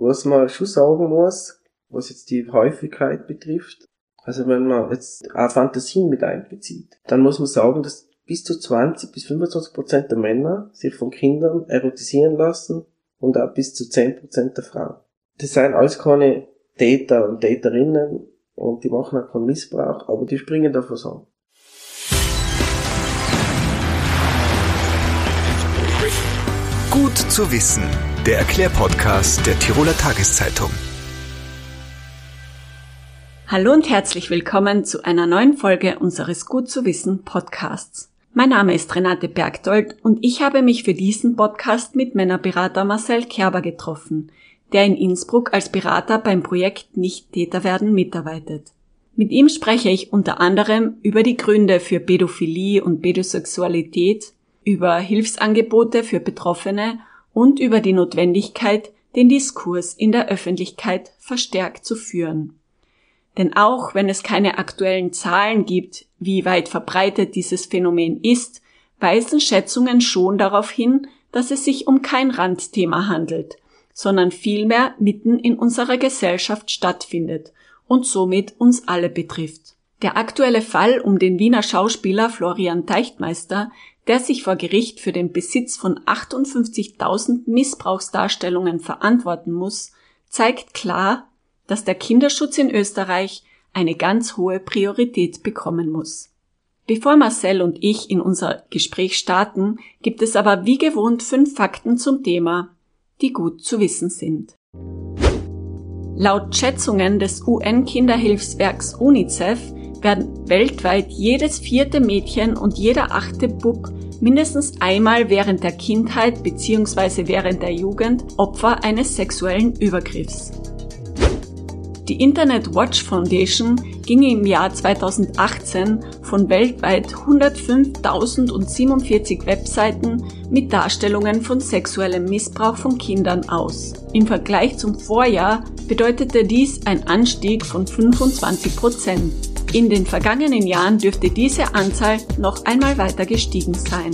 Was man schon sagen muss, was jetzt die Häufigkeit betrifft, also wenn man jetzt auch Fantasien mit einbezieht, dann muss man sagen, dass bis zu 20 bis 25 Prozent der Männer sich von Kindern erotisieren lassen und auch bis zu 10 Prozent der Frauen. Das sind alles keine Täter und Täterinnen und die machen auch keinen Missbrauch, aber die springen davon an. Gut zu wissen, der Erklärpodcast der Tiroler Tageszeitung. Hallo und herzlich willkommen zu einer neuen Folge unseres Gut zu wissen Podcasts. Mein Name ist Renate Bergdold und ich habe mich für diesen Podcast mit Männerberater Marcel Kerber getroffen, der in Innsbruck als Berater beim Projekt Nicht Täter werden mitarbeitet. Mit ihm spreche ich unter anderem über die Gründe für Pädophilie und Pädosexualität, über Hilfsangebote für Betroffene und über die Notwendigkeit, den Diskurs in der Öffentlichkeit verstärkt zu führen. Denn auch wenn es keine aktuellen Zahlen gibt, wie weit verbreitet dieses Phänomen ist, weisen Schätzungen schon darauf hin, dass es sich um kein Randthema handelt, sondern vielmehr mitten in unserer Gesellschaft stattfindet und somit uns alle betrifft. Der aktuelle Fall um den Wiener Schauspieler Florian Teichtmeister der sich vor Gericht für den Besitz von 58.000 Missbrauchsdarstellungen verantworten muss, zeigt klar, dass der Kinderschutz in Österreich eine ganz hohe Priorität bekommen muss. Bevor Marcel und ich in unser Gespräch starten, gibt es aber wie gewohnt fünf Fakten zum Thema, die gut zu wissen sind. Laut Schätzungen des UN-Kinderhilfswerks UNICEF werden weltweit jedes vierte Mädchen und jeder achte Bub mindestens einmal während der Kindheit bzw. während der Jugend Opfer eines sexuellen Übergriffs. Die Internet Watch Foundation ging im Jahr 2018 von weltweit 105.047 Webseiten mit Darstellungen von sexuellem Missbrauch von Kindern aus. Im Vergleich zum Vorjahr bedeutete dies ein Anstieg von 25 Prozent. In den vergangenen Jahren dürfte diese Anzahl noch einmal weiter gestiegen sein.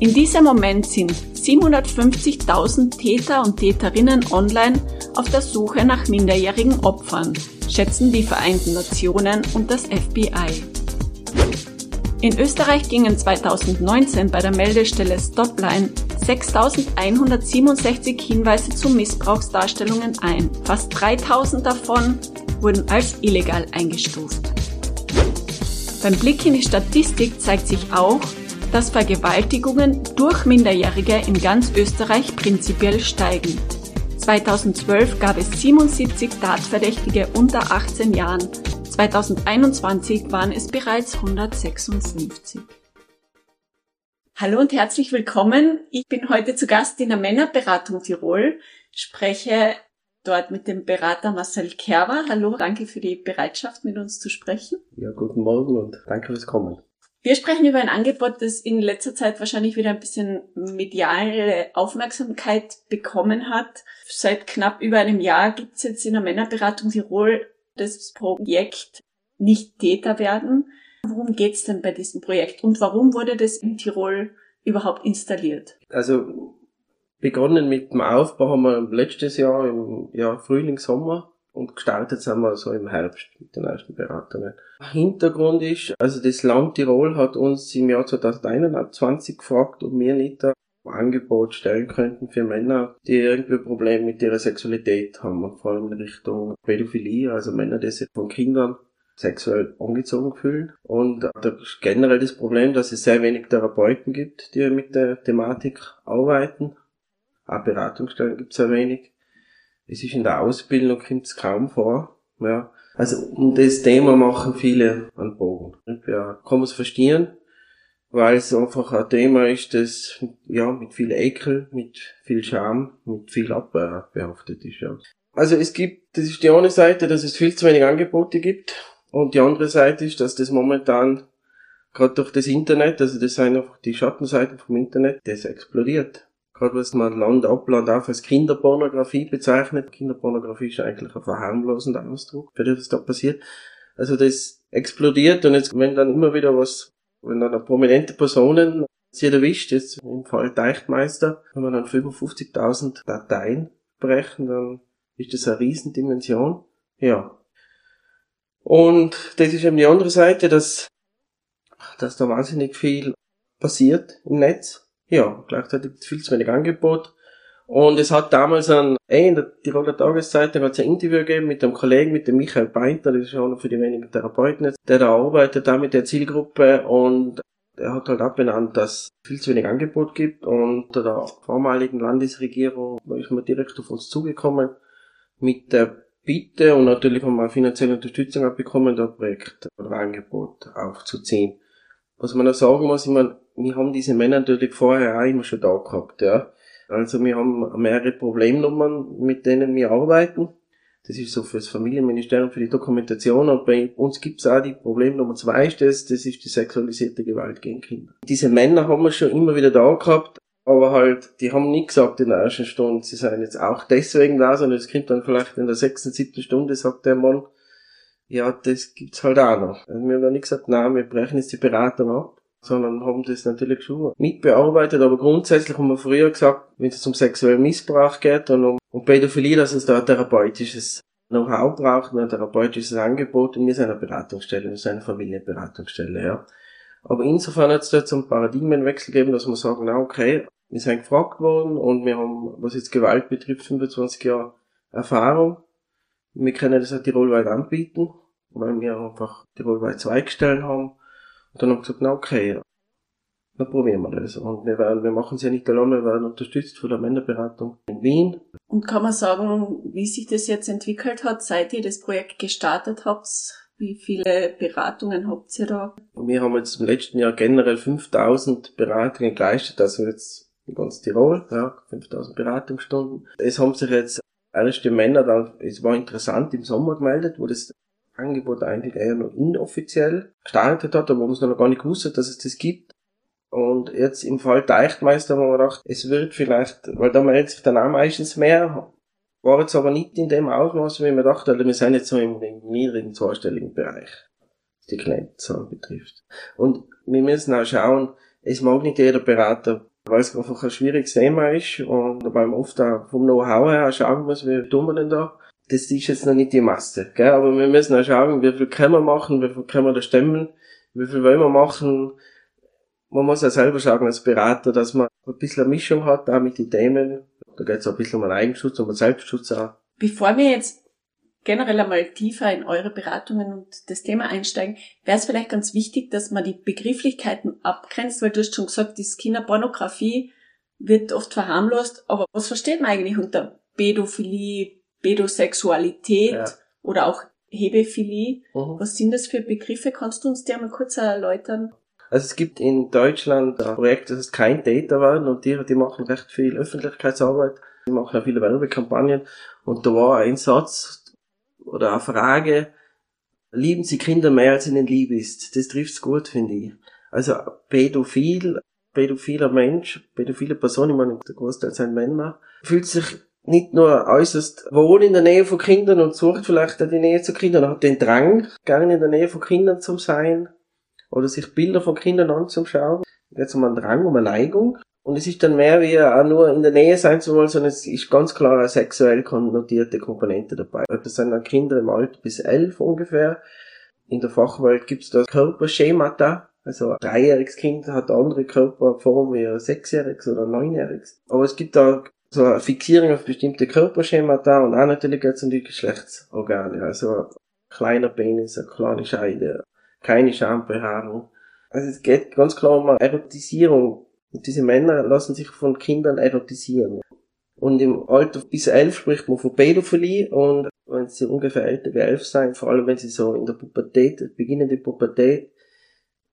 In diesem Moment sind 750.000 Täter und Täterinnen online auf der Suche nach minderjährigen Opfern, schätzen die Vereinten Nationen und das FBI. In Österreich gingen 2019 bei der Meldestelle Stopline 6.167 Hinweise zu Missbrauchsdarstellungen ein. Fast 3.000 davon wurden als illegal eingestuft. Beim Blick in die Statistik zeigt sich auch, dass Vergewaltigungen durch Minderjährige in ganz Österreich prinzipiell steigen. 2012 gab es 77 Tatverdächtige unter 18 Jahren, 2021 waren es bereits 156. Hallo und herzlich willkommen. Ich bin heute zu Gast in der Männerberatung Tirol, spreche dort mit dem Berater Marcel Kerber. Hallo, danke für die Bereitschaft, mit uns zu sprechen. Ja, guten Morgen und danke fürs Kommen. Wir sprechen über ein Angebot, das in letzter Zeit wahrscheinlich wieder ein bisschen mediale Aufmerksamkeit bekommen hat. Seit knapp über einem Jahr gibt es jetzt in der Männerberatung Tirol das Projekt Nicht Täter werden. Worum geht's denn bei diesem Projekt und warum wurde das in Tirol überhaupt installiert? Also begonnen mit dem Aufbau haben wir letztes Jahr im ja, Frühling, Sommer und gestartet sind wir so im Herbst mit den ersten Beratungen. Hintergrund ist, also das Land Tirol hat uns im Jahr 2021 gefragt, ob wir nicht ein Angebot stellen könnten für Männer, die irgendwie Probleme mit ihrer Sexualität haben, vor allem in Richtung Pädophilie, also Männer, die sich von Kindern sexuell angezogen fühlen. Und da ist generell das Problem, dass es sehr wenig Therapeuten gibt, die mit der Thematik arbeiten auch Beratungsstellen gibt es ja wenig. Es ist in der Ausbildung kommt es kaum vor. Ja. Also um das Thema machen viele einen Bogen. Ja, kann man es verstehen, weil es einfach ein Thema ist, das ja mit viel Ekel, mit viel Scham, mit viel Abwehr behaftet ist. Ja. Also es gibt, das ist die eine Seite, dass es viel zu wenig Angebote gibt und die andere Seite ist, dass das momentan gerade durch das Internet, also das sind einfach die Schattenseiten vom Internet, das explodiert gerade was man Land ab, Land auf als Kinderpornografie bezeichnet. Kinderpornografie ist eigentlich ein verharmlosender Ausdruck für das, was da passiert. Also das explodiert und jetzt, wenn dann immer wieder was, wenn dann prominente Personen sie erwischt, jetzt im Fall Teichtmeister, haben wir dann 55.000 Dateien aufbrechen, dann ist das eine Riesendimension. Ja. Und das ist eben die andere Seite, dass, dass da wahnsinnig viel passiert im Netz. Ja, gleichzeitig viel zu wenig Angebot. Und es hat damals ein, eh, in der Tiroler Tageszeitung hat es ein Interview gegeben mit einem Kollegen, mit dem Michael Beinter, das ist einer für die wenigen Therapeuten der da arbeitet, da mit der Zielgruppe und er hat halt auch benannt, dass es viel zu wenig Angebot gibt und der vormaligen Landesregierung ist man direkt auf uns zugekommen mit der Bitte und natürlich haben wir finanzielle Unterstützung auch bekommen, da Projekt oder Angebot aufzuziehen. Was man auch sagen muss, ich meine, wir haben diese Männer natürlich vorher auch immer schon da gehabt, ja. Also wir haben mehrere Problemnummern, mit denen wir arbeiten. Das ist so für das Familienministerium, für die Dokumentation. Und bei uns gibt es auch die Problemnummer zwei, das, das ist die sexualisierte Gewalt gegen Kinder. Diese Männer haben wir schon immer wieder da gehabt, aber halt, die haben nie gesagt in der ersten Stunde, sie seien jetzt auch deswegen da, sondern es kommt dann vielleicht in der sechsten, siebten Stunde, sagt der Mann, ja, das gibt's halt auch noch. Also wir haben ja nicht gesagt, nein, wir brechen jetzt die Beratung ab sondern haben das natürlich schon mitbearbeitet, aber grundsätzlich haben wir früher gesagt, wenn es um sexuellen Missbrauch geht und um, um Pädophilie, dass es da ein therapeutisches Know-how braucht, ein therapeutisches Angebot und wir sind eine Beratungsstelle, wir sind eine Familienberatungsstelle, ja. Aber insofern hat es da einen Paradigmenwechsel gegeben, dass wir sagen, na okay, wir sind gefragt worden und wir haben, was jetzt Gewalt betrifft, 25 Jahre Erfahrung. Wir können das auch tirolweit anbieten, weil wir einfach tirolweit zwei Stellen haben und dann haben wir gesagt, na okay, dann probieren wir das. Und wir, werden, wir machen es ja nicht allein, wir werden unterstützt von der Männerberatung in Wien. Und kann man sagen, wie sich das jetzt entwickelt hat, seit ihr das Projekt gestartet habt? Wie viele Beratungen habt ihr da? Wir haben jetzt im letzten Jahr generell 5000 Beratungen geleistet, also jetzt in ganz Tirol, ja, 5000 Beratungsstunden. Es haben sich jetzt erste Männer dann, es war interessant, im Sommer gemeldet, wo das Angebot eigentlich eher noch inoffiziell gestartet hat, aber wo man es noch gar nicht gewusst dass es das gibt. Und jetzt im Fall Deichtmeister haben wir gedacht, es wird vielleicht, weil da meldet sich dann auch meistens mehr, war jetzt aber nicht in dem Ausmaß, wie man dachte, also wir sind jetzt so im, im niedrigen zweistelligen Bereich, was die Klientenzahl betrifft. Und wir müssen auch schauen, es mag nicht jeder Berater, weil es einfach ein schwieriges Thema ist und man oft auch vom Know-how her schauen muss, wie tun wir denn da das ist jetzt noch nicht die Masse, gell? aber wir müssen auch schauen, wie viel können wir machen, wie viel können wir da stemmen, wie viel wollen wir machen. Man muss ja selber schauen als Berater, dass man ein bisschen eine Mischung hat, auch mit den Themen. Da geht es ein bisschen um einen Eigenschutz, um einen Selbstschutz auch. Bevor wir jetzt generell einmal tiefer in eure Beratungen und das Thema einsteigen, wäre es vielleicht ganz wichtig, dass man die Begrifflichkeiten abgrenzt, weil du hast schon gesagt, das Kinderpornografie wird oft verharmlost, aber was versteht man eigentlich unter Pädophilie, Pädosexualität ja. oder auch Hebephilie. Mhm. Was sind das für Begriffe? Kannst du uns die einmal kurz erläutern? Also es gibt in Deutschland ein Projekt, das ist kein Data werden und die, die machen recht viel Öffentlichkeitsarbeit. Die machen auch viele Werbekampagnen und da war ein Satz oder eine Frage, lieben Sie Kinder mehr als ihnen lieb ist? Das trifft's gut, finde ich. Also pädophil, pädophiler Mensch, pädophile Person, ich meine, der Großteil sind Männer, fühlt sich nicht nur äußerst wohl in der Nähe von Kindern und sucht vielleicht auch die Nähe zu Kindern, hat den Drang, gerne in der Nähe von Kindern zu sein oder sich Bilder von Kindern anzuschauen. Jetzt um einen Drang, um eine Neigung. Und es ist dann mehr wie auch nur in der Nähe sein zu wollen, sondern es ist ganz klar eine sexuell konnotierte Komponente dabei. Das sind dann Kinder im Alter bis elf ungefähr. In der Fachwelt gibt es da Körperschemata. Also ein dreijähriges Kind hat eine andere Körperform wie ein sechsjähriges oder ein neunjähriges. Aber es gibt da so eine Fixierung auf bestimmte Körperschemata und auch natürlich geht es um die Geschlechtsorgane. Also ein kleiner Penis, eine kleine Scheide, keine Schambehaarung. Also es geht ganz klar um eine Erotisierung. Und diese Männer lassen sich von Kindern erotisieren. Und im Alter bis elf spricht man von Pädophilie und wenn sie ungefähr älter wie elf sein, vor allem wenn sie so in der Pubertät, beginnende Pubertät,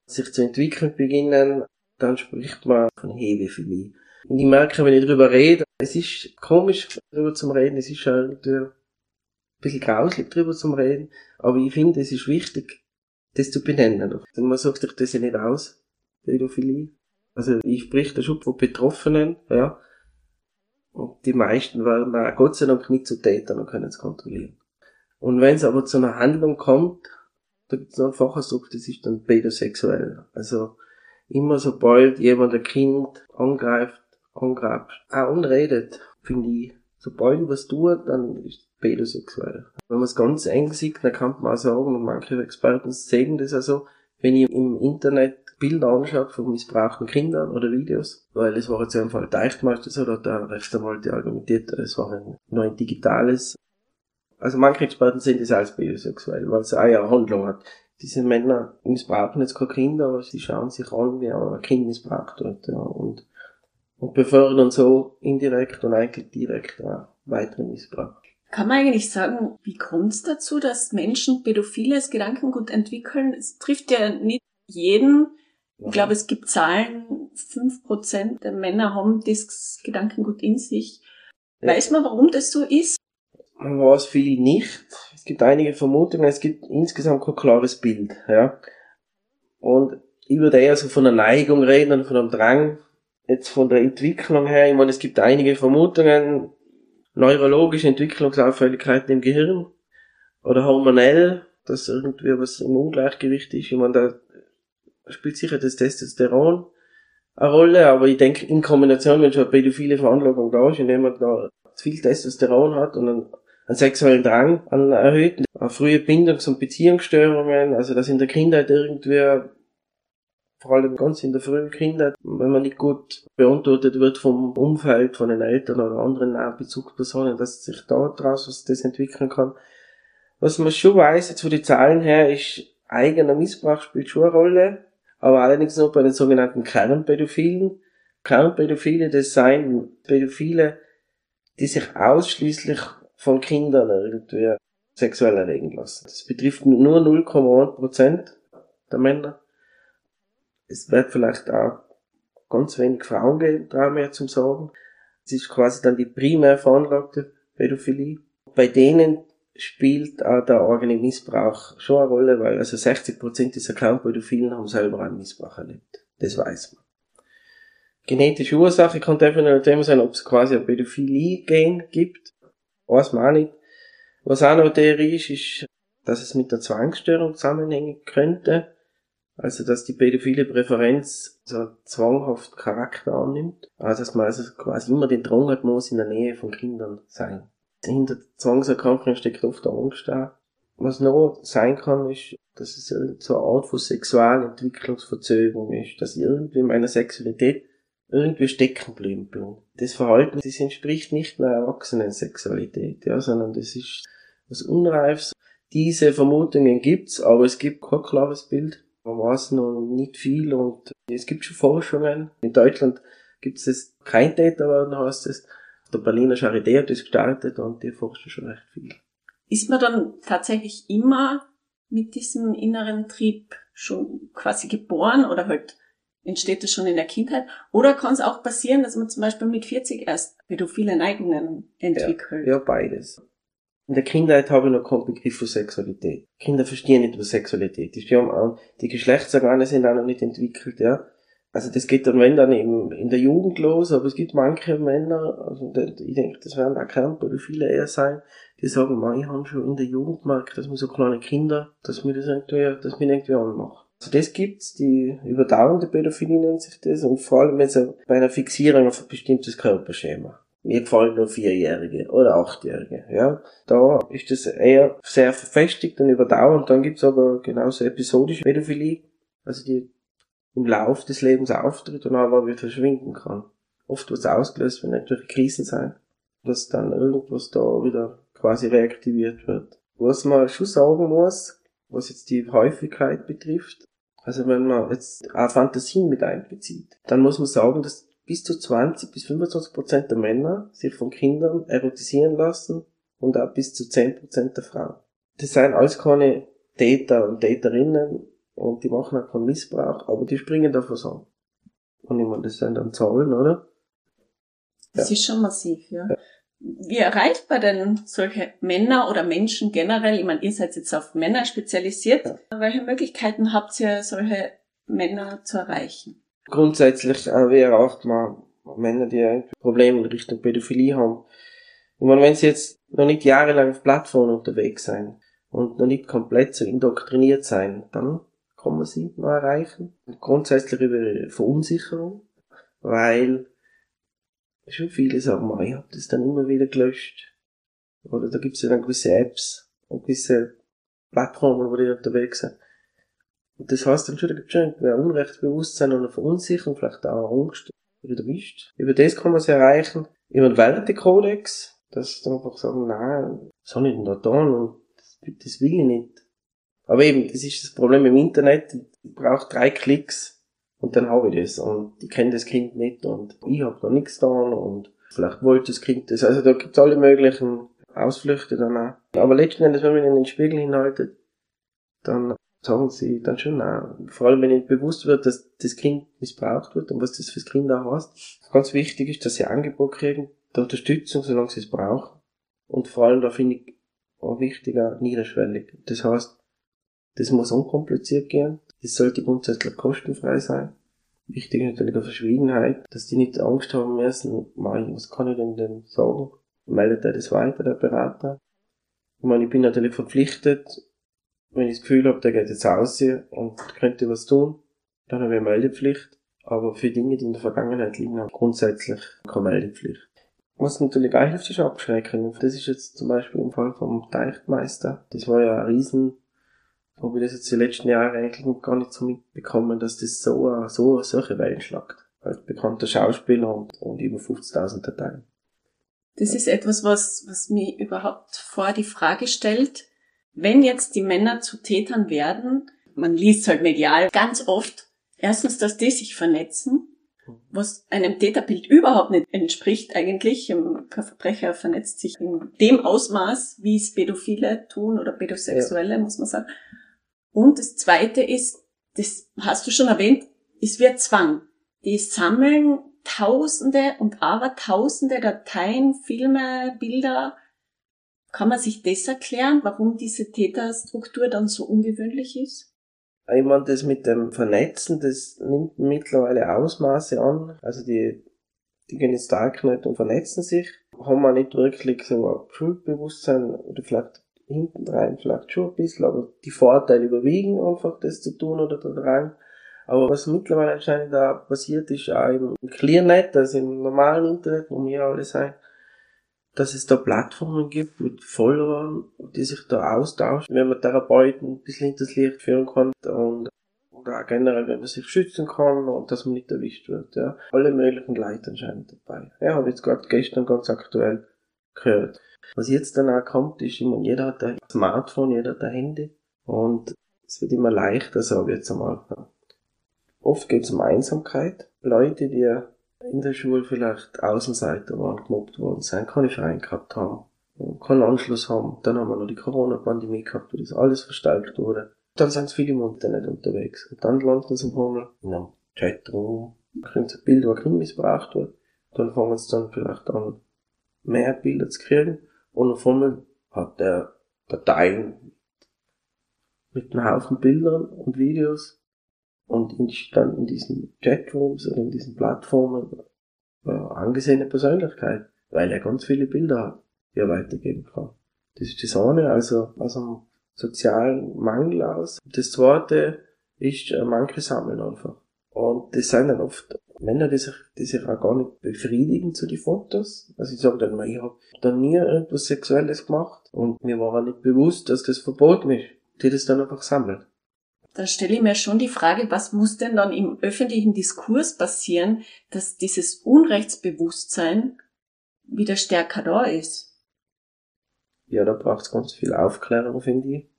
sich zu entwickeln beginnen, dann spricht man von Hebephilie. Und ich merke, wenn ich darüber rede, es ist komisch, darüber zu reden, es ist schon ein bisschen grauslich, darüber zu reden, aber ich finde, es ist wichtig, das zu benennen. Man sagt sich das ja nicht aus, Pädophilie. Also ich spreche da schon von Betroffenen, ja. Und die meisten werden auch Gott sei Dank nicht zu Tätern und können es kontrollieren. Und wenn es aber zu einer Handlung kommt, da gibt es noch einen Fachausdruck, das ist dann pädosexuell. Also immer sobald jemand ein Kind angreift, angreift, auch unredet, finde ich, sobald ich was tue, dann ist es pädosexuell. Wenn man es ganz eng sieht, dann kann man auch sagen, und manche Experten sehen das also, wenn ich im Internet Bilder anschaue von missbrauchten Kindern oder Videos, weil es war jetzt im Fall Deichtmeister so, hat der Rechtsanwalt argumentiert, es war ein, nur ein digitales. Also manche Experten sehen das als pädosexuell, weil es auch eine Handlung hat. Diese Männer missbrauchen jetzt keine Kinder, aber sie schauen sich an, wie ein Kind missbraucht wird, ja, und, und befördern so indirekt und eigentlich direkt auch weiteren Missbrauch. Kann man eigentlich sagen, wie kommt es dazu, dass Menschen pädophiles Gedankengut entwickeln? Es trifft ja nicht jeden. Ich glaube, es gibt Zahlen, fünf Prozent der Männer haben das Gedankengut in sich. Weiß man, warum das so ist? Man weiß viel nicht. Es gibt einige Vermutungen, es gibt insgesamt kein klares Bild, ja. Und ich würde eher so von einer Neigung reden und von einem Drang, jetzt von der Entwicklung her. Ich meine, es gibt einige Vermutungen, neurologische Entwicklungsauffälligkeiten im Gehirn oder hormonell, dass irgendwie was im Ungleichgewicht ist. Ich meine, da spielt sicher das Testosteron eine Rolle, aber ich denke, in Kombination, wenn schon eine pädophile Veranlagung da ist, indem man da zu viel Testosteron hat und einen, einen sexuellen Drang, einen erhöhten, eine frühe Bindungs- und Beziehungsstörungen, also dass in der Kindheit irgendwie vor allem ganz in der frühen Kindheit, wenn man nicht gut beantwortet wird vom Umfeld, von den Eltern oder anderen Bezugspersonen, dass sich da draus was das entwickeln kann. Was man schon weiß, jetzt von den Zahlen her, ist, eigener Missbrauch spielt schon eine Rolle, aber allerdings nur bei den sogenannten Kernpädophilen. Kernpädophile, das seien Pädophile, die sich ausschließlich von Kindern irgendwie sexuell erregen lassen. Das betrifft nur 0,1% der Männer es wird vielleicht auch ganz wenig Frauen geben, da mehr zum Sagen. Es ist quasi dann die primär veranlagte Pädophilie. Bei denen spielt auch der eigene Missbrauch schon eine Rolle, weil also 60% dieser Kernpädophilen haben selber einen Missbrauch erlebt. Das weiß man. Genetische Ursache kann definitiv ein Thema sein, ob es quasi ein Pädophilie-Gen gibt. Weiß man auch nicht. Was auch noch Theorie ist, ist, dass es mit der Zwangsstörung zusammenhängen könnte. Also, dass die pädophile Präferenz so zwanghaft Charakter annimmt. Also, dass man also quasi immer den Drang hat, muss in der Nähe von Kindern sein. Hinter Zwangserkrankungen steckt oft Angst da. Was noch sein kann, ist, dass es so eine Art von Sexualentwicklungsverzögerung ist, dass ich irgendwie in meiner Sexualität irgendwie stecken geblieben bin. Das Verhalten, das entspricht nicht einer erwachsenen Sexualität, ja, sondern das ist was Unreifes. Diese Vermutungen gibt's, aber es gibt kein klares Bild man weiß noch nicht viel und es gibt schon Forschungen. In Deutschland gibt es kein Täter, werden heißt es. Der Berliner Charité hat das gestartet und die forschen schon recht viel. Ist man dann tatsächlich immer mit diesem inneren Trieb schon quasi geboren oder halt entsteht das schon in der Kindheit? Oder kann es auch passieren, dass man zum Beispiel mit 40 erst pädophile Neigungen entwickelt? Ja, ja beides. In der Kindheit habe ich noch keinen Begriff von Sexualität. Kinder verstehen nicht, was Sexualität ist. Die, die Geschlechtsorgane sind auch noch nicht entwickelt, ja. Also das geht dann, wenn dann eben in der Jugend los, aber es gibt manche Männer, also ich denke, das werden auch Kernpädophile eher sein, die sagen, man, ich habe schon in der Jugend gemerkt, dass mir so kleine Kinder, dass mir das irgendwie, dass mir irgendwie anmacht. Also das gibt's, die überdauernde Pädophilie nennt sich das, und vor allem es bei einer Fixierung auf ein bestimmtes Körperschema mir gefallen nur Vierjährige oder Achtjährige, ja. Da ist das eher sehr verfestigt und überdauernd. Dann gibt's aber genauso episodische Pädophilie, also die im Lauf des Lebens auftritt und aber wieder verschwinden kann. Oft wird ausgelöst, wenn irgendwelche Krisen sein, dass dann irgendwas da wieder quasi reaktiviert wird. Was man schon sagen muss, was jetzt die Häufigkeit betrifft, also wenn man jetzt auch Fantasien mit einbezieht, dann muss man sagen, dass bis zu 20 bis 25 Prozent der Männer sich von Kindern erotisieren lassen und auch bis zu 10 Prozent der Frauen. Das sind alles keine Täter und Täterinnen und die machen auch keinen Missbrauch, aber die springen davon an. Und ich meine, das sind dann Zahlen, oder? Das ja. ist schon massiv, ja. ja. Wie erreicht man denn solche Männer oder Menschen generell? Ich meine, ihr seid jetzt auf Männer spezialisiert. Ja. Welche Möglichkeiten habt ihr, solche Männer zu erreichen? grundsätzlich äh, wäre auch mal Männer, die Probleme in Richtung Pädophilie haben. Ich meine, wenn sie jetzt noch nicht jahrelang auf Plattformen unterwegs sein und noch nicht komplett so indoktriniert sein, dann kann man sie noch erreichen. Grundsätzlich über Verunsicherung, weil Schon viele sagen, mal, ich habe das dann immer wieder gelöscht. Oder da gibt's ja dann gewisse Apps und gewisse Plattformen, wo die unterwegs sind. Und das heißt dann schon, da gibt es schon ein Unrechtsbewusstsein und eine Verunsicherung, vielleicht auch Angst, wieder erwischt. Über das kann man es erreichen, über den Wertekodex, dass sie einfach sagen, nein, was habe ich denn da getan und das, das will ich nicht. Aber eben, das ist das Problem im Internet, ich brauche drei Klicks und dann habe ich das und ich kenne das Kind nicht und ich habe da nichts getan und vielleicht wollte das Kind das. Also da gibt es alle möglichen Ausflüchte dann auch. Aber letzten Endes, wenn man in den Spiegel hinhaltet, dann sagen sie dann schon nein. Vor allem, wenn ihnen bewusst wird, dass das Kind missbraucht wird und was das fürs Kind auch heißt. Ganz wichtig ist, dass sie Angebot kriegen, der Unterstützung, solange sie es brauchen. Und vor allem, da finde ich auch wichtiger, niederschwellig. Das heißt, das muss unkompliziert gehen. Das sollte grundsätzlich kostenfrei sein. Wichtig ist natürlich auch Verschwiegenheit, dass die nicht Angst haben müssen, was kann ich denn denn sagen? Meldet er das weiter, der Berater? Ich meine, ich bin natürlich verpflichtet, wenn ich das Gefühl habe, der geht jetzt aus und könnte was tun, dann habe ich eine Meldepflicht. Aber für Dinge, die in der Vergangenheit liegen, habe ich grundsätzlich keine Meldepflicht. Was natürlich auch hilft, ist Abschrecken. Das ist jetzt zum Beispiel im Fall vom Teichtmeister. Das war ja ein Riesen, so wie das jetzt die letzten Jahre eigentlich gar nicht so mitbekommen, dass das so, so solche Wellen schlagt. Als bekannter Schauspieler und, und über 50.000 Dateien. Das ist etwas, was, was mir überhaupt vor die Frage stellt, wenn jetzt die Männer zu Tätern werden, man liest halt medial ganz oft, erstens, dass die sich vernetzen, was einem Täterbild überhaupt nicht entspricht eigentlich. Ein Verbrecher vernetzt sich in dem Ausmaß, wie es Pädophile tun oder Pädosexuelle, ja. muss man sagen. Und das Zweite ist, das hast du schon erwähnt, es wird Zwang. Die sammeln Tausende und Abertausende Dateien, Filme, Bilder kann man sich das erklären, warum diese Täterstruktur dann so ungewöhnlich ist? Ich meine, das mit dem Vernetzen, das nimmt mittlerweile Ausmaße an. Also die, die gehen ins Darknet und vernetzen sich, haben wir nicht wirklich so ein Schuldbewusstsein oder vielleicht hinten rein, vielleicht schon ein bisschen, aber die Vorteile überwiegen einfach, das zu tun oder da rein. Aber was mittlerweile anscheinend da passiert ist, auch im Clearnet, also im normalen Internet, wo wir alle sein, dass es da Plattformen gibt mit Followern, die sich da austauschen, wenn man Therapeuten ein bisschen hinters Licht führen kann und oder auch generell, wenn man sich schützen kann und dass man nicht erwischt wird. Ja. Alle möglichen Leute anscheinend dabei. Ja, habe jetzt gerade gestern ganz aktuell gehört. Was jetzt dann auch kommt, ist immer, jeder hat ein Smartphone, jeder hat ein Handy und es wird immer leichter, sage ich jetzt einmal. Oft geht es um Einsamkeit. Leute, die in der Schule vielleicht Außenseiter waren, gemobbt worden sein, keine Verein gehabt haben, keinen Anschluss haben. Dann haben wir noch die Corona-Pandemie gehabt, wo das alles verstärkt wurde. Dann sind viele im Internet unterwegs. Und dann landen sie mal in einem Chatroom, kriegen sie Bilder, wo Kind missbraucht wird. Dann fangen sie dann vielleicht an, mehr Bilder zu kriegen. Und auf einmal hat der Dateien mit einem Haufen Bildern und Videos und dann in diesen Chatrooms oder in diesen Plattformen äh, angesehene Persönlichkeit, weil er ganz viele Bilder hat, die er weitergeben kann. Das ist das eine, also aus einem sozialen Mangel aus. Das zweite ist, äh, manche sammeln einfach. Und das sind dann oft Männer, die sich, die sich auch gar nicht befriedigen zu den Fotos. Also ich sage dann mal, ich habe da nie irgendwas Sexuelles gemacht und mir war auch nicht bewusst, dass das verboten ist, die das dann einfach sammeln da stelle ich mir schon die Frage, was muss denn dann im öffentlichen Diskurs passieren, dass dieses Unrechtsbewusstsein wieder stärker da ist? Ja, da braucht es ganz viel Aufklärung, finde ich.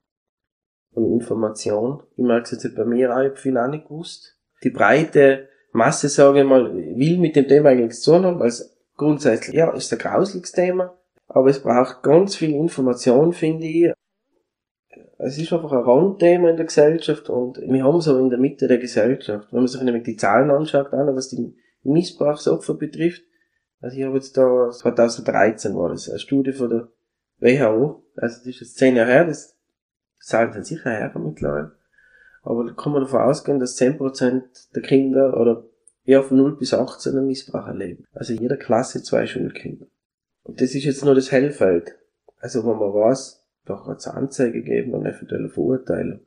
Und Information. Ich merke es jetzt bei mir auch, ich habe viel auch nicht gewusst. Die breite Masse, sage ich mal, will mit dem Thema eigentlich zu tun haben, weil es grundsätzlich, ja, ist ein grausliches Thema. Aber es braucht ganz viel Information, finde ich, es ist einfach ein Randthema in der Gesellschaft und wir haben so in der Mitte der Gesellschaft. Wenn man sich nämlich die Zahlen anschaut, auch was die Missbrauchsopfer betrifft, also ich habe jetzt da, 2013 war das, eine Studie von der WHO, also das ist jetzt zehn Jahre her, das, Zahlen sind sicher her mittlerweile, aber da kann man davon ausgehen, dass 10% der Kinder oder eher von 0 bis 18 einen Missbrauch erleben. Also jeder Klasse zwei Schulkinder. Und das ist jetzt nur das Hellfeld. Also wenn man weiß, doch hat es Anzeige gegeben und eventuelle Verurteilung.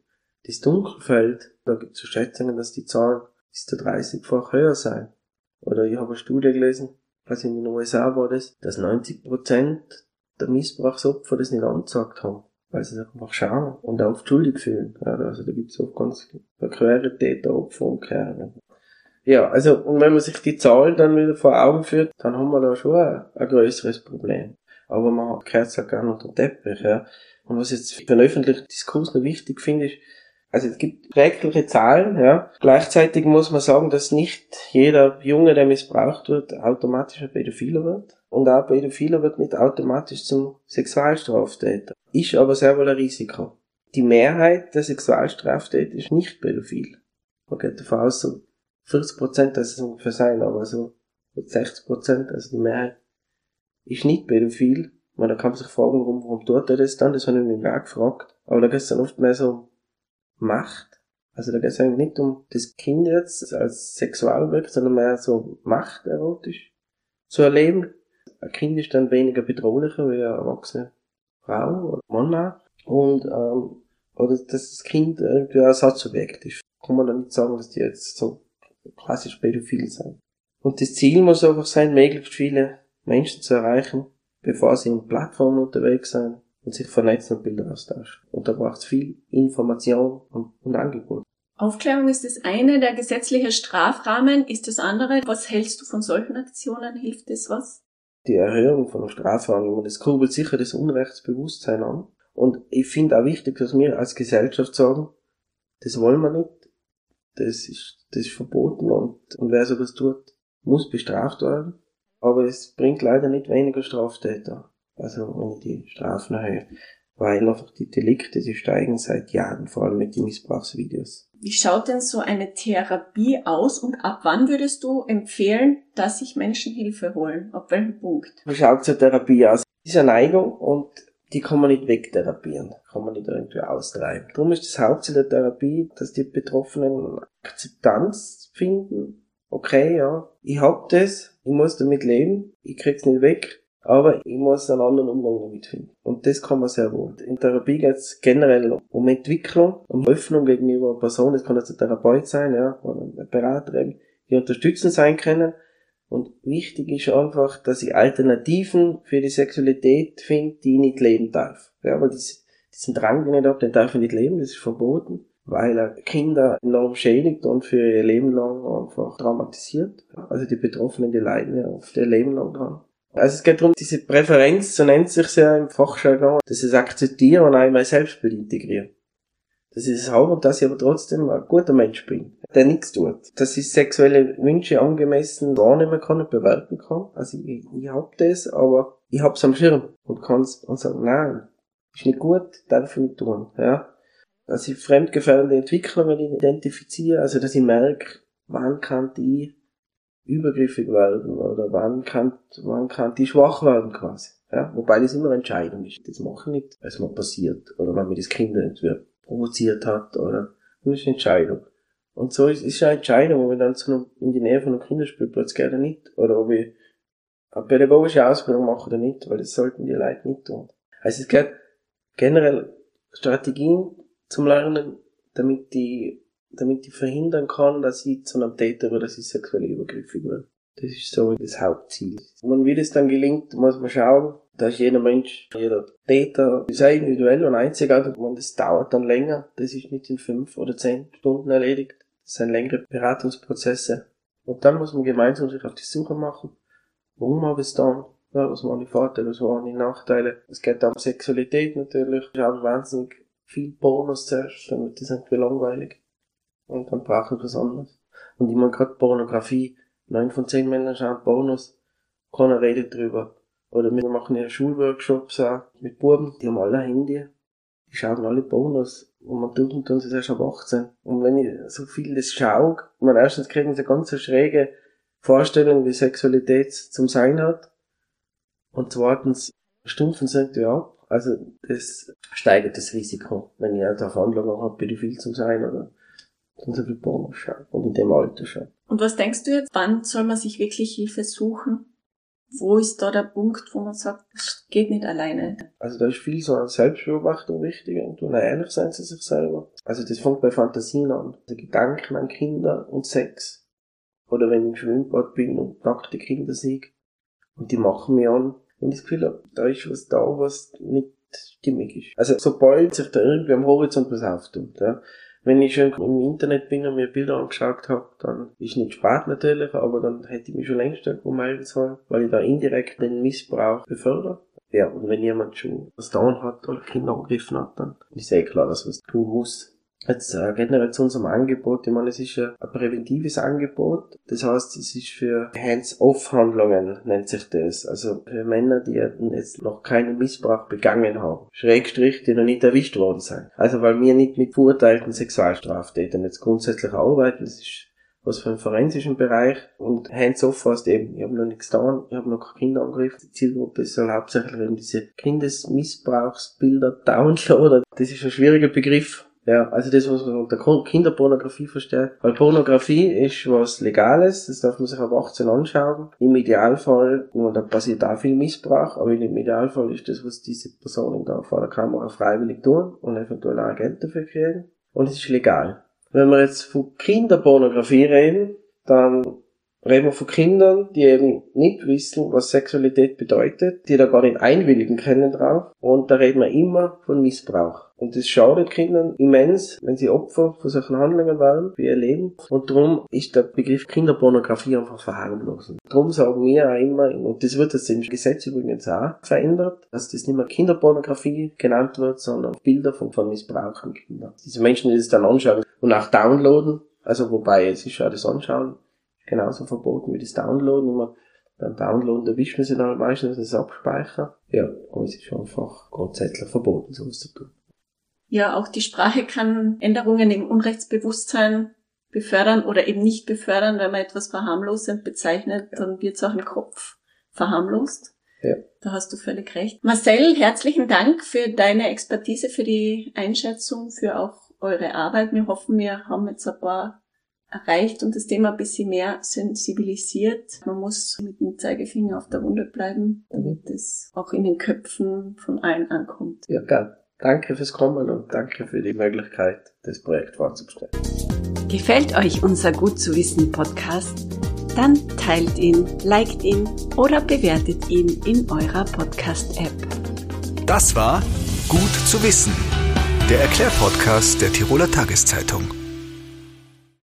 Das Dunkelfeld, da gibt es so Schätzungen, dass die Zahlen bis zu 30-fach höher sein. Oder ich habe eine Studie gelesen, also in den USA war das, dass 90% der Missbrauchsopfer das nicht angezeigt haben, weil sie sich einfach schauen und auch schuldig fühlen. Also da gibt's auch ganz verquere Täter, Opfer und Kerle. Ja, also, und wenn man sich die Zahlen dann wieder vor Augen führt, dann haben wir da schon ein, ein größeres Problem. Aber man kehrt es ja gerne unter den Teppich, ja. Und was jetzt für den öffentlichen Diskurs noch wichtig finde, ist, also es gibt rechtliche Zahlen, ja. Gleichzeitig muss man sagen, dass nicht jeder Junge, der missbraucht wird, automatisch ein Pädophiler wird. Und auch Pädophiler wird nicht automatisch zum Sexualstraftäter. Ist aber sehr wohl ein Risiko. Die Mehrheit der Sexualstraftäter ist nicht pädophil. Man geht davon aus, so 40 Prozent, dass es ungefähr sein, aber so 60 Prozent, also die Mehrheit, ist nicht pädophil. Man, kann man sich fragen, warum, warum tut er das dann? Das habe ich mich auch gefragt. Aber da geht es dann oft mehr so um Macht. Also da geht es eigentlich nicht um das Kind jetzt als Sexualobjekt, sondern mehr so Macht erotisch zu erleben. Ein Kind ist dann weniger bedrohlicher wie eine erwachsene Frau oder Mann auch. Und, ähm, oder dass das Kind irgendwie ein Ersatzobjekt ist. Kann man dann nicht sagen, dass die jetzt so klassisch pädophil sein. Und das Ziel muss einfach sein, möglichst viele Menschen zu erreichen, bevor sie in Plattformen unterwegs sind und sich vernetzen und Bilder austauschen. Und da braucht es viel Information und, und Angebot. Aufklärung ist das eine, der gesetzliche Strafrahmen ist das andere. Was hältst du von solchen Aktionen? Hilft das was? Die Erhöhung von Strafrahmen, das kurbelt sicher das Unrechtsbewusstsein an. Und ich finde auch wichtig, dass wir als Gesellschaft sagen, das wollen wir nicht, das ist das ist verboten und, und wer sowas tut, muss bestraft werden. Aber es bringt leider nicht weniger Straftäter. Also wenn ich die Strafen erhöhe. Weil einfach die Delikte, die steigen seit Jahren, vor allem mit den Missbrauchsvideos. Wie schaut denn so eine Therapie aus und ab wann würdest du empfehlen, dass sich Menschen Hilfe holen? Ab welchem Punkt? Wie schaut so eine Therapie aus? Diese Neigung und die kann man nicht wegtherapieren, kann man nicht irgendwie austreiben. Darum ist das Hauptziel der Therapie, dass die Betroffenen Akzeptanz finden. Okay, ja, ich hab das, ich muss damit leben, ich krieg's nicht weg, aber ich muss einen anderen Umgang damit finden. Und das kann man sehr wohl. In Therapie geht's generell um Entwicklung, um Öffnung gegenüber einer Person, das kann jetzt ein Therapeut sein, ja, oder ein Berater, die unterstützen sein können, und wichtig ist einfach, dass ich Alternativen für die Sexualität finde, die ich nicht leben darf. Ja, weil diese, diesen Drang, den ich habe, den darf ich nicht leben, das ist verboten, weil er Kinder enorm schädigt und für ihr Leben lang einfach traumatisiert. Also die Betroffenen, die leiden ja oft ihr Leben lang dran. Also es geht darum, diese Präferenz, so nennt sich ja im Fachjargon, dass ich es akzeptiere und auch in mein Selbstbild integriere. Das ist es auch und dass ich aber trotzdem ein guter Mensch bin der nichts tut. Dass ich sexuelle Wünsche angemessen wahrnehmen kann und bewerten kann. Also ich, ich hab das, aber ich hab's am Schirm und kann's und sagen, nein, ist nicht gut, darf ich nicht tun, ja. Dass ich fremdgefährdende Entwicklungen identifiziere, also dass ich merke, wann kann die übergriffig werden oder wann kann, wann kann die schwach werden quasi. Ja? Wobei das immer eine Entscheidung ist. Das mache ich nicht, weil es mal passiert oder wenn mir das Kind entweder provoziert hat oder das ist eine Entscheidung. Und so ist, ist eine Entscheidung, ob ich dann zu einem, in die Nähe von einem Kinderspielplatz gehe oder nicht. Oder ob ich eine pädagogische Ausbildung mache oder nicht, weil das sollten die Leute nicht tun. Also es geht generell Strategien zum Lernen, damit die, damit ich verhindern kann, dass ich zu einem Täter oder dass ich sexuell übergriffig werde. Das ist so das Hauptziel. Und wie das dann gelingt, muss man schauen. Da ist jeder Mensch, jeder Täter sehr individuell und einzigartig. Und das dauert dann länger. Das ist nicht in fünf oder zehn Stunden erledigt. Das sind längere Beratungsprozesse. Und dann muss man gemeinsam sich auf die Suche machen. Warum habe ich es dann? Ja, was waren die Vorteile, was waren die Nachteile? Es geht um Sexualität natürlich. Ich habe wahnsinnig viel Bonus zuerst, wird das irgendwie langweilig. Und dann brauche ich was anderes. Und ich meine gerade Pornografie. Neun von zehn Männern schauen Bonus. Keiner redet drüber. Oder wir machen ja Schulworkshops auch mit Buben, die haben alle Handy. Die schauen alle Bonus und man tut und ist schon ab 18. Und wenn ich so viel das schaue, man erstens kriegen sie ganz schräge Vorstellung, wie Sexualität zum Sein hat. Und zweitens stumpfen sie irgendwie ab. Also, das steigert das Risiko, wenn ich halt auf Anlagen habe, pädophil zum Sein oder dann so viel Porno schauen und in dem Alter schauen. Und was denkst du jetzt, wann soll man sich wirklich Hilfe suchen? wo ist da der Punkt, wo man sagt, das geht nicht alleine? Also da ist viel so eine Selbstbeobachtung wichtig und ehrlich sein zu sich selber. Also das fängt bei Fantasien an. Also Gedanken an Kinder und Sex. Oder wenn ich im Schwimmbad bin und nackte Kinder sehe, Und die machen mich an, wenn ich das Gefühl habe, da ist was da, was nicht stimmig ist. Also sobald sich da irgendwie am Horizont was auftut, ja, wenn ich schon im Internet bin und mir Bilder angeschaut habe, dann ist nicht spät natürlich, aber dann hätte ich mich schon längst irgendwo melden sollen, weil ich da indirekt den Missbrauch befördere. Ja, und wenn jemand schon was da hat oder Kinder angegriffen hat, dann ist eh klar, dass was tun muss. Jetzt äh, generell zu unserem Angebot. Ich meine, es ist ein, ein präventives Angebot. Das heißt, es ist für Hands-off-Handlungen, nennt sich das. Also für Männer, die jetzt noch keinen Missbrauch begangen haben. Schrägstrich, die noch nicht erwischt worden sind. Also weil wir nicht mit verurteilten Sexualstraftätern jetzt grundsätzlich arbeiten. Das ist was für einen forensischen Bereich und hands-off heißt eben, ich habe noch nichts getan, ich habe noch keine Kinder angegriffen. Die Zielgruppe soll hauptsächlich eben diese Kindesmissbrauchsbilder downloaden. Das ist ein schwieriger Begriff, ja, also das, was man unter Kinderpornografie versteht. Weil Pornografie ist was Legales, das darf man sich ab 18 anschauen. Im Idealfall, und da passiert auch viel Missbrauch, aber im Idealfall ist das, was diese Personen da vor der Kamera freiwillig tun und eventuell auch Geld dafür kriegen. Und es ist legal. Wenn wir jetzt von Kinderpornografie reden, dann reden wir von Kindern, die eben nicht wissen, was Sexualität bedeutet, die da gar nicht einwilligen können drauf. Und da reden wir immer von Missbrauch. Und das schadet Kindern immens, wenn sie Opfer von solchen Handlungen werden, für ihr Leben. Und darum ist der Begriff Kinderpornografie einfach verharmlosen. Darum sagen wir auch immer, und das wird jetzt im Gesetz übrigens auch verändert, dass das nicht mehr Kinderpornografie genannt wird, sondern Bilder von, von Missbrauch an Kindern. Diese Menschen, die das dann anschauen und auch downloaden, also wobei es ist ja das Anschauen genauso verboten wie das Downloaden. Immer beim Downloaden erwischt man sie dann meistens das Abspeichern. Ja, aber es ist einfach grundsätzlich verboten, sowas zu tun. Ja, auch die Sprache kann Änderungen im Unrechtsbewusstsein befördern oder eben nicht befördern, wenn man etwas verharmlosend bezeichnet, dann wird es auch im Kopf verharmlost. Ja. Da hast du völlig recht. Marcel, herzlichen Dank für deine Expertise, für die Einschätzung, für auch eure Arbeit. Wir hoffen, wir haben jetzt ein paar erreicht und das Thema ein bisschen mehr sensibilisiert. Man muss mit dem Zeigefinger auf der Wunde bleiben, damit es auch in den Köpfen von allen ankommt. Ja, gern. Danke fürs Kommen und danke für die Möglichkeit, das Projekt vorzustellen. Gefällt euch unser Gut zu wissen Podcast? Dann teilt ihn, liked ihn oder bewertet ihn in eurer Podcast-App. Das war Gut zu wissen, der Erklärpodcast der Tiroler Tageszeitung.